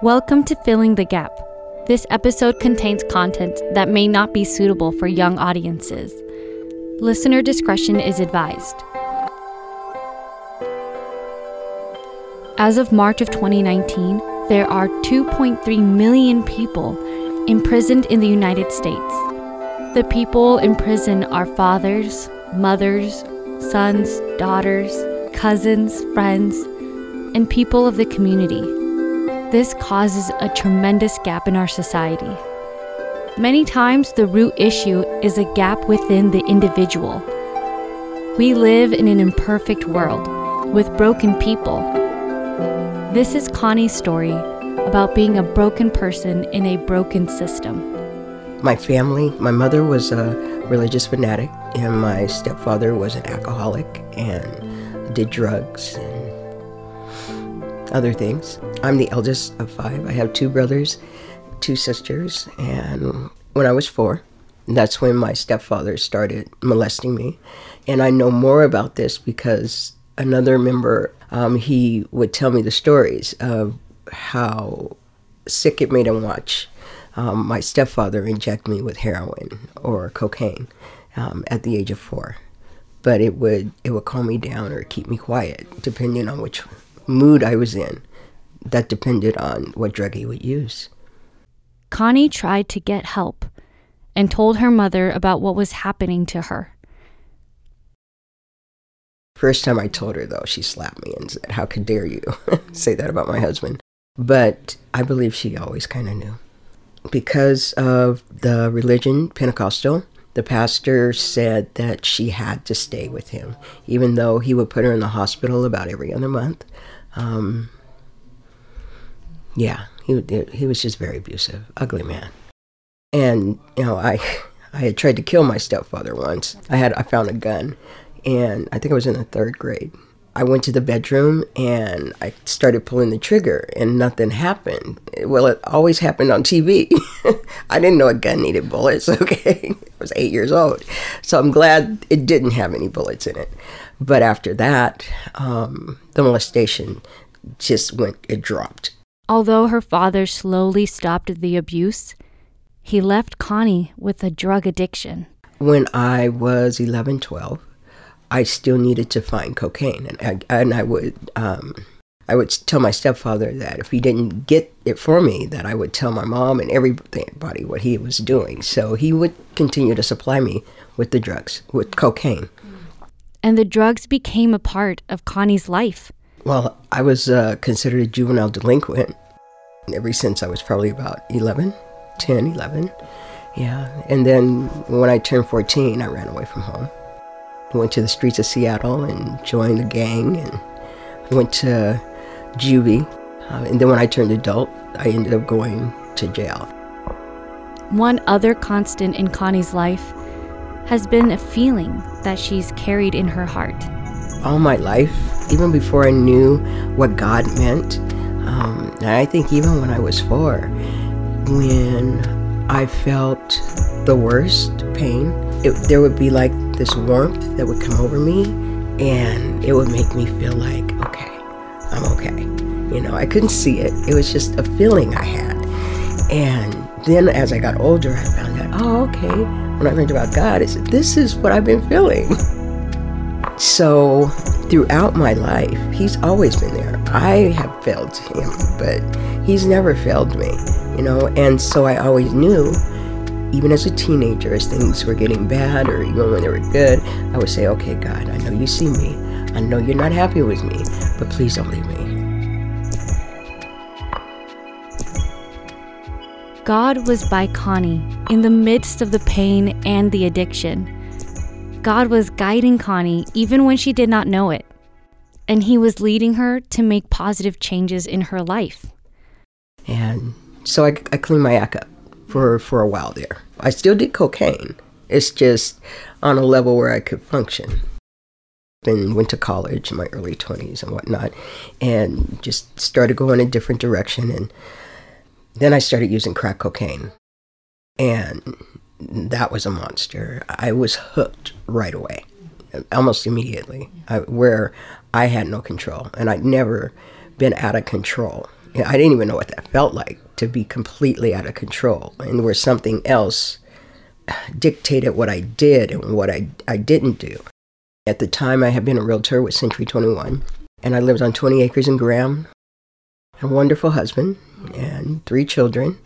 Welcome to Filling the Gap. This episode contains content that may not be suitable for young audiences. Listener discretion is advised. As of March of 2019, there are 2.3 million people imprisoned in the United States. The people in prison are fathers, mothers, sons, daughters, cousins, friends, and people of the community. This causes a tremendous gap in our society. Many times, the root issue is a gap within the individual. We live in an imperfect world with broken people. This is Connie's story about being a broken person in a broken system. My family, my mother was a religious fanatic, and my stepfather was an alcoholic and did drugs and other things. I'm the eldest of five. I have two brothers, two sisters, and when I was four, that's when my stepfather started molesting me. And I know more about this because another member, um, he would tell me the stories of how sick it made him watch um, my stepfather inject me with heroin or cocaine um, at the age of four. But it would it would calm me down or keep me quiet, depending on which mood I was in. That depended on what drug he would use. Connie tried to get help and told her mother about what was happening to her. First time I told her, though, she slapped me and said, How could dare you say that about my husband? But I believe she always kind of knew because of the religion, Pentecostal, the pastor said that she had to stay with him, even though he would put her in the hospital about every other month. Um, yeah, he he was just very abusive, ugly man. And you know, I I had tried to kill my stepfather once. I had I found a gun, and I think I was in the third grade, I went to the bedroom and I started pulling the trigger and nothing happened. Well, it always happened on TV. I didn't know a gun needed bullets, okay? I was eight years old. So I'm glad it didn't have any bullets in it. But after that, um, the molestation just went, it dropped. Although her father slowly stopped the abuse, he left Connie with a drug addiction. When I was 11, 12, I still needed to find cocaine, and I, and I would um, I would tell my stepfather that if he didn't get it for me, that I would tell my mom and everybody what he was doing. So he would continue to supply me with the drugs, with cocaine. And the drugs became a part of Connie's life. Well, I was uh, considered a juvenile delinquent ever since I was probably about 11, 10, 11. Yeah. And then when I turned 14, I ran away from home went to the streets of Seattle and joined a gang and went to juvie. Uh, and then when I turned adult, I ended up going to jail. One other constant in Connie's life has been a feeling that she's carried in her heart. All my life, even before I knew what God meant, um, and I think even when I was four, when I felt the worst pain, it, there would be like this warmth that would come over me and it would make me feel like, okay, I'm okay. You know, I couldn't see it. It was just a feeling I had. And then as I got older, I found out, oh, okay. When I learned about God, I said, this is what I've been feeling. So throughout my life, He's always been there. I have failed Him, but He's never failed me, you know, and so I always knew even as a teenager, as things were getting bad or even when they were good, I would say, okay, God, I know you see me. I know you're not happy with me, but please don't leave me. God was by Connie in the midst of the pain and the addiction. God was guiding Connie even when she did not know it. And He was leading her to make positive changes in her life. And so I, I cleaned my act up for for a while there. I still did cocaine. It's just on a level where I could function. Then went to college in my early 20s and whatnot, and just started going a different direction. And then I started using crack cocaine, and that was a monster. I was hooked right away, almost immediately, I, where I had no control, and I'd never been out of control I didn't even know what that felt like to be completely out of control and where something else dictated what I did and what I, I didn't do. At the time, I had been a realtor with Century 21, and I lived on 20 acres in Graham, a wonderful husband, and three children.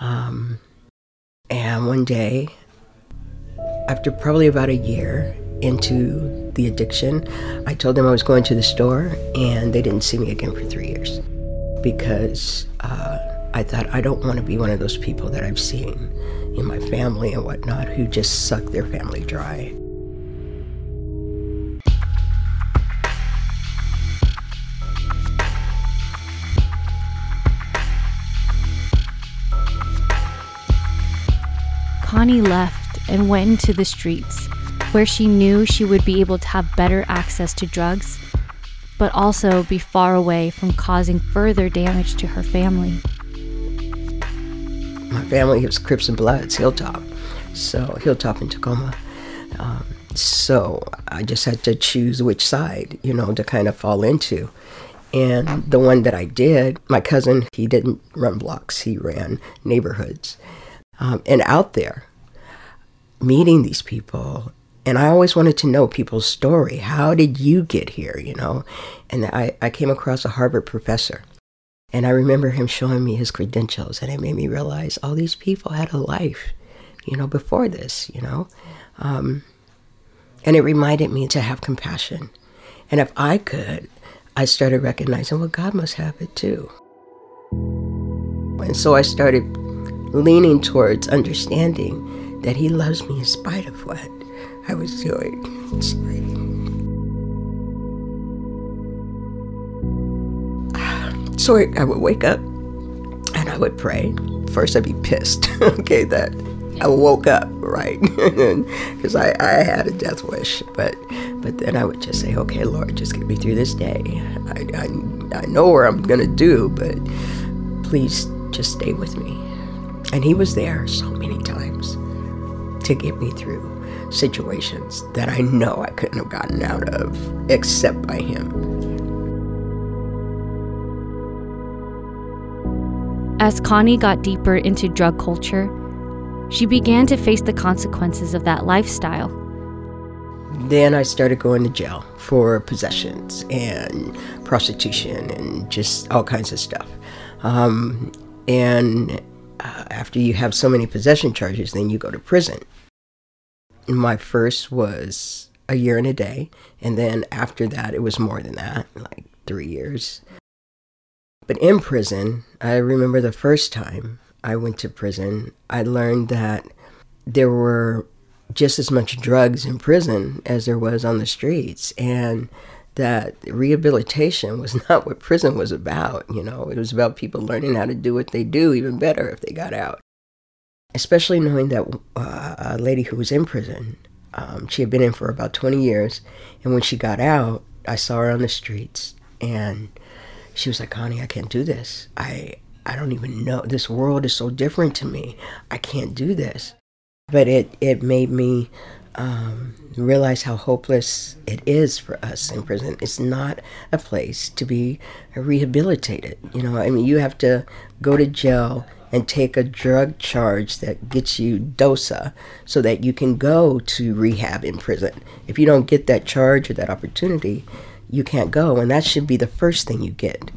Um, and one day, after probably about a year into the addiction, I told them I was going to the store, and they didn't see me again for three years because uh, I thought I don't want to be one of those people that I've seen in my family and whatnot who just suck their family dry. Connie left and went into the streets, where she knew she would be able to have better access to drugs, but also be far away from causing further damage to her family. My family was Crips and Bloods, Hilltop, so Hilltop in Tacoma. Um, so I just had to choose which side, you know, to kind of fall into. And the one that I did, my cousin, he didn't run blocks, he ran neighborhoods um, and out there meeting these people. And I always wanted to know people's story. How did you get here, you know? And I, I came across a Harvard professor. And I remember him showing me his credentials, and it made me realize all these people had a life, you know, before this, you know? Um, and it reminded me to have compassion. And if I could, I started recognizing, well, God must have it too. And so I started leaning towards understanding that He loves me in spite of what I was doing. So I would wake up and I would pray. First, I'd be pissed, okay, that I woke up, right? Because I, I had a death wish. But but then I would just say, okay, Lord, just get me through this day. I, I, I know where I'm going to do, but please just stay with me. And he was there so many times to get me through situations that I know I couldn't have gotten out of except by him. As Connie got deeper into drug culture, she began to face the consequences of that lifestyle. Then I started going to jail for possessions and prostitution and just all kinds of stuff. Um, and uh, after you have so many possession charges, then you go to prison. My first was a year and a day, and then after that, it was more than that, like three years. But in prison, I remember the first time I went to prison, I learned that there were just as much drugs in prison as there was on the streets. And that rehabilitation was not what prison was about. You know, it was about people learning how to do what they do even better if they got out. Especially knowing that uh, a lady who was in prison, um, she had been in for about 20 years, and when she got out, I saw her on the streets, and she was like, "Connie, I can't do this. I I don't even know. This world is so different to me. I can't do this." But it it made me um, realize how hopeless it is for us in prison. It's not a place to be rehabilitated. You know, I mean, you have to go to jail and take a drug charge that gets you DOSA so that you can go to rehab in prison. If you don't get that charge or that opportunity, you can't go. And that should be the first thing you get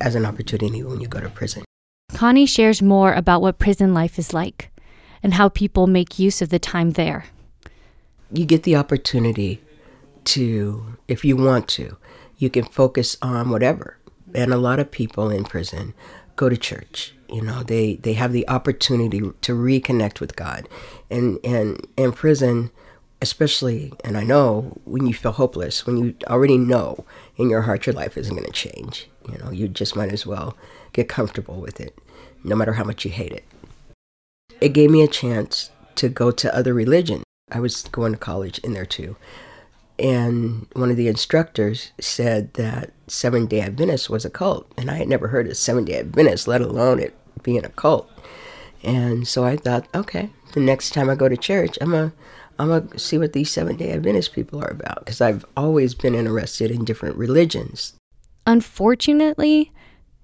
as an opportunity when you go to prison. Connie shares more about what prison life is like and how people make use of the time there you get the opportunity to, if you want to, you can focus on whatever. And a lot of people in prison go to church. You know, they, they have the opportunity to reconnect with God. And, and in prison, especially, and I know when you feel hopeless, when you already know in your heart your life isn't going to change, you know, you just might as well get comfortable with it, no matter how much you hate it. It gave me a chance to go to other religions I was going to college in there too. And one of the instructors said that Seven Day Adventist was a cult. And I had never heard of Seven Day Adventist, let alone it being a cult. And so I thought, okay, the next time I go to church, I'm going to I'm gonna see what these Seven Day Adventist people are about because I've always been interested in different religions. Unfortunately,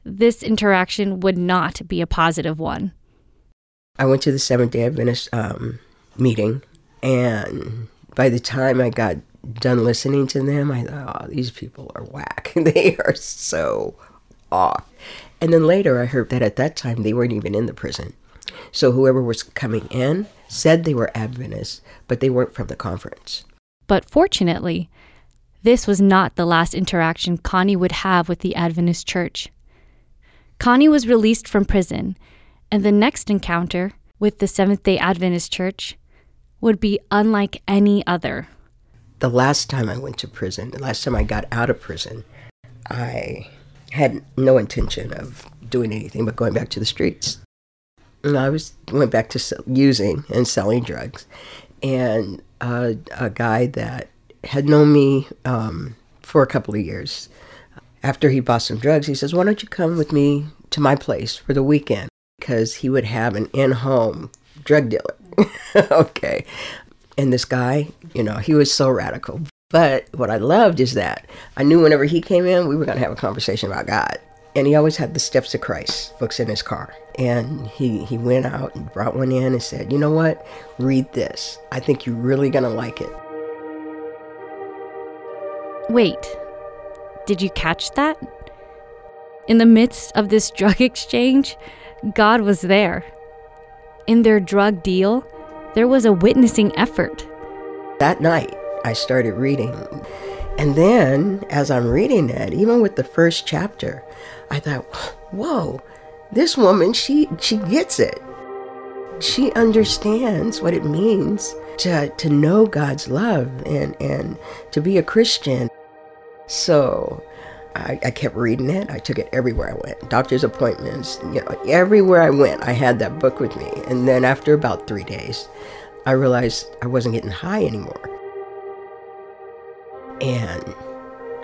this interaction would not be a positive one. I went to the Seventh day Adventist um, meeting, and by the time I got done listening to them, I thought, oh, these people are whack. they are so off. And then later I heard that at that time they weren't even in the prison. So whoever was coming in said they were Adventists, but they weren't from the conference. But fortunately, this was not the last interaction Connie would have with the Adventist church. Connie was released from prison, and the next encounter with the Seventh day Adventist church would be unlike any other. The last time I went to prison, the last time I got out of prison, I had no intention of doing anything but going back to the streets. And I was went back to using and selling drugs, and uh, a guy that had known me um, for a couple of years. After he bought some drugs, he says, "Why don't you come with me to my place for the weekend?" Because he would have an in-home drug dealer. okay, and this guy, you know, he was so radical. But what I loved is that I knew whenever he came in, we were going to have a conversation about God. And he always had the Steps of Christ books in his car. And he, he went out and brought one in and said, You know what? Read this. I think you're really going to like it. Wait, did you catch that? In the midst of this drug exchange, God was there. In their drug deal, there was a witnessing effort. That night, I started reading. And then, as I'm reading it, even with the first chapter, I thought, whoa, this woman, she, she gets it. She understands what it means to, to know God's love and, and to be a Christian. So I, I kept reading it. I took it everywhere I went. Doctor's appointments, you know, everywhere I went, I had that book with me. And then after about three days, I realized I wasn't getting high anymore. And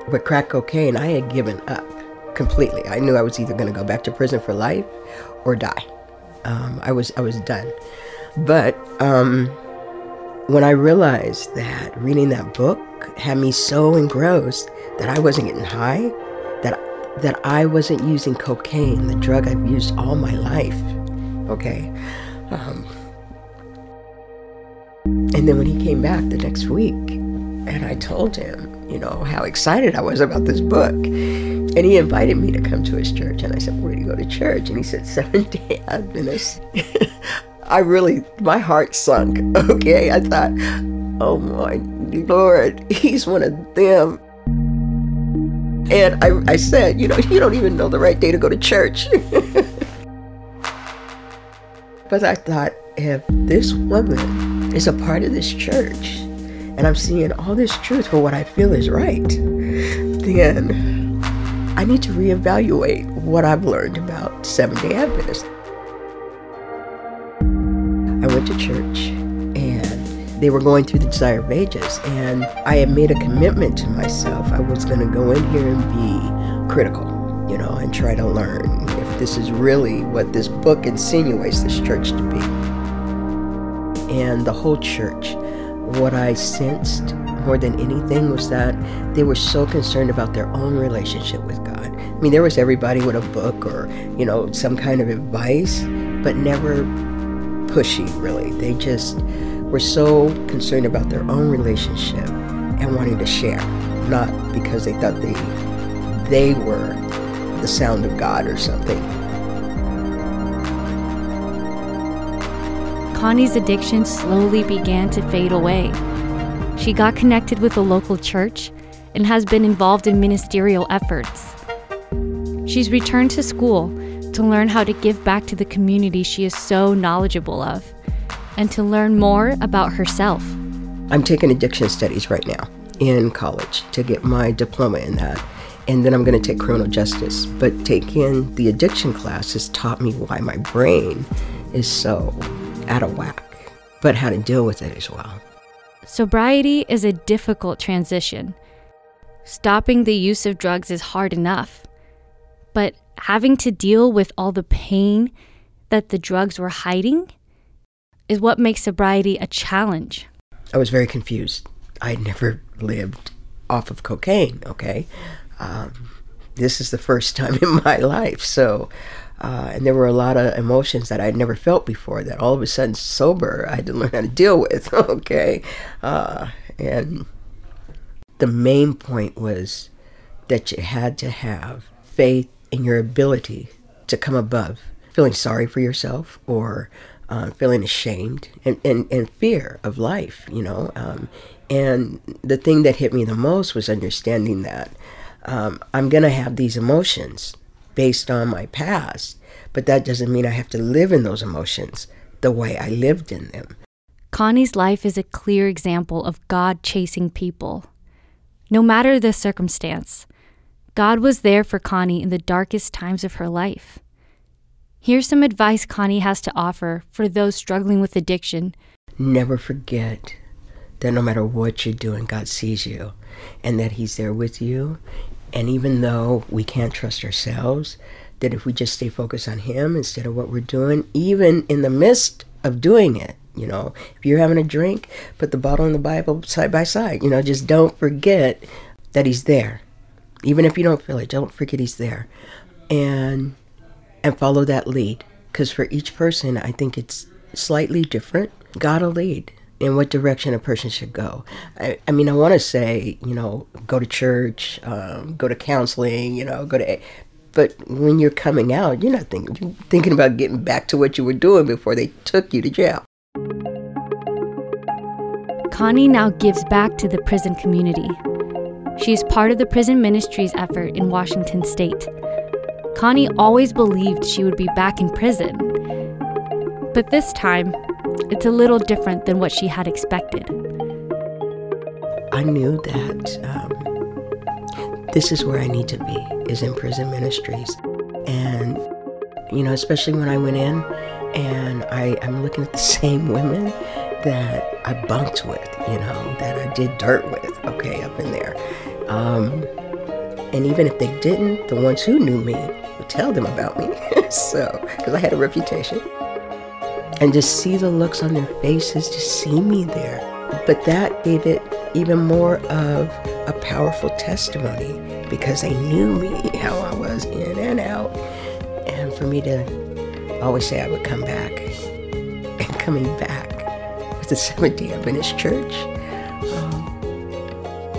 with crack cocaine, I had given up completely. I knew I was either going to go back to prison for life or die. Um, I was I was done. But um, when I realized that reading that book had me so engrossed that I wasn't getting high, that that I wasn't using cocaine, the drug I've used all my life. Okay. Um, and then when he came back the next week, and I told him, you know, how excited I was about this book. And he invited me to come to his church. And I said, Where do you go to church? And he said, Seventh day Adventist. I really, my heart sunk. Okay. I thought, Oh my Lord, he's one of them. And I, I said, You know, you don't even know the right day to go to church. but I thought, if this woman is a part of this church, and I'm seeing all this truth for what I feel is right, then I need to reevaluate what I've learned about Seventh day Adventists. I went to church they were going through the Desire of Ages, and I had made a commitment to myself. I was going to go in here and be critical, you know, and try to learn if this is really what this book insinuates this church to be. And the whole church what I sensed more than anything was that they were so concerned about their own relationship with God. I mean, there was everybody with a book or, you know, some kind of advice, but never pushy, really. They just were so concerned about their own relationship and wanting to share, not because they thought they they were the sound of God or something. Connie's addiction slowly began to fade away. She got connected with a local church and has been involved in ministerial efforts. She's returned to school to learn how to give back to the community she is so knowledgeable of and to learn more about herself. I'm taking addiction studies right now in college to get my diploma in that. And then I'm going to take criminal justice. But taking the addiction class has taught me why my brain is so out of whack, but how to deal with it as well. Sobriety is a difficult transition. Stopping the use of drugs is hard enough, but having to deal with all the pain that the drugs were hiding is what makes sobriety a challenge. I was very confused. I never lived off of cocaine, okay? Um, this is the first time in my life. So, uh, and there were a lot of emotions that I'd never felt before that all of a sudden sober I had to learn how to deal with. okay. Uh, and the main point was that you had to have faith in your ability to come above feeling sorry for yourself or uh, feeling ashamed and, and, and fear of life, you know. Um, and the thing that hit me the most was understanding that um, I'm going to have these emotions based on my past, but that doesn't mean I have to live in those emotions the way I lived in them. Connie's life is a clear example of God chasing people. No matter the circumstance, God was there for Connie in the darkest times of her life. Here's some advice Connie has to offer for those struggling with addiction. Never forget that no matter what you're doing, God sees you and that He's there with you. And even though we can't trust ourselves, that if we just stay focused on Him instead of what we're doing, even in the midst of doing it, you know, if you're having a drink, put the bottle and the Bible side by side. You know, just don't forget that He's there. Even if you don't feel it, don't forget He's there. And and follow that lead. Because for each person, I think it's slightly different. God will lead in what direction a person should go. I, I mean, I want to say, you know, go to church, um, go to counseling, you know, go to. But when you're coming out, you're not thinking, you're thinking about getting back to what you were doing before they took you to jail. Connie now gives back to the prison community. She is part of the prison ministry's effort in Washington state. Connie always believed she would be back in prison. But this time, it's a little different than what she had expected. I knew that um, this is where I need to be, is in prison ministries. And, you know, especially when I went in and I, I'm looking at the same women that I bunked with, you know, that I did dirt with, okay, up in there. Um, and even if they didn't, the ones who knew me would tell them about me. so, because I had a reputation. And just see the looks on their faces, just see me there. But that gave it even more of a powerful testimony because they knew me, how I was in and out. And for me to always say I would come back and coming back with the Seventh day Adventist Church, um,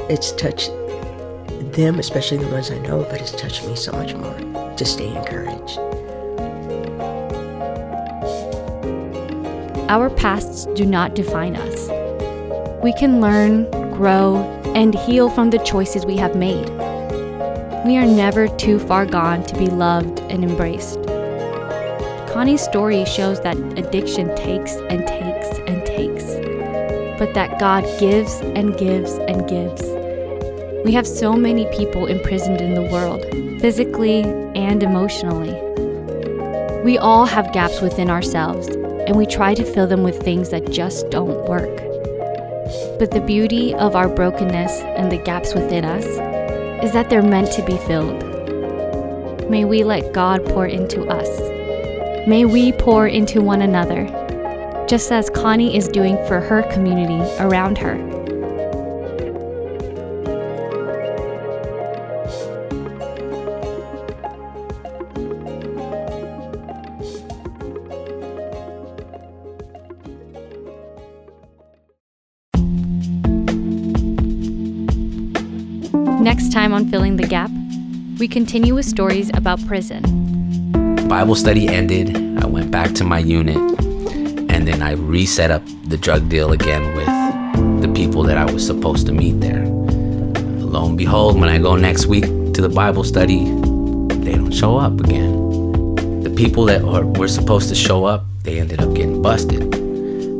it's touched them, especially the ones I know, but it's touched me so much more to stay encouraged. Our pasts do not define us. We can learn, grow, and heal from the choices we have made. We are never too far gone to be loved and embraced. Connie's story shows that addiction takes and takes and takes, but that God gives and gives and gives. We have so many people imprisoned in the world, physically and emotionally. We all have gaps within ourselves, and we try to fill them with things that just don't work. But the beauty of our brokenness and the gaps within us is that they're meant to be filled. May we let God pour into us. May we pour into one another, just as Connie is doing for her community around her. Next time on Filling the Gap, we continue with stories about prison. Bible study ended. I went back to my unit, and then I reset up the drug deal again with the people that I was supposed to meet there. Lo and behold, when I go next week to the Bible study, they don't show up again. The people that were supposed to show up, they ended up getting busted.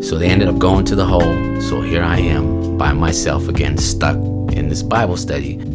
So they ended up going to the hole. So here I am by myself again, stuck in this Bible study.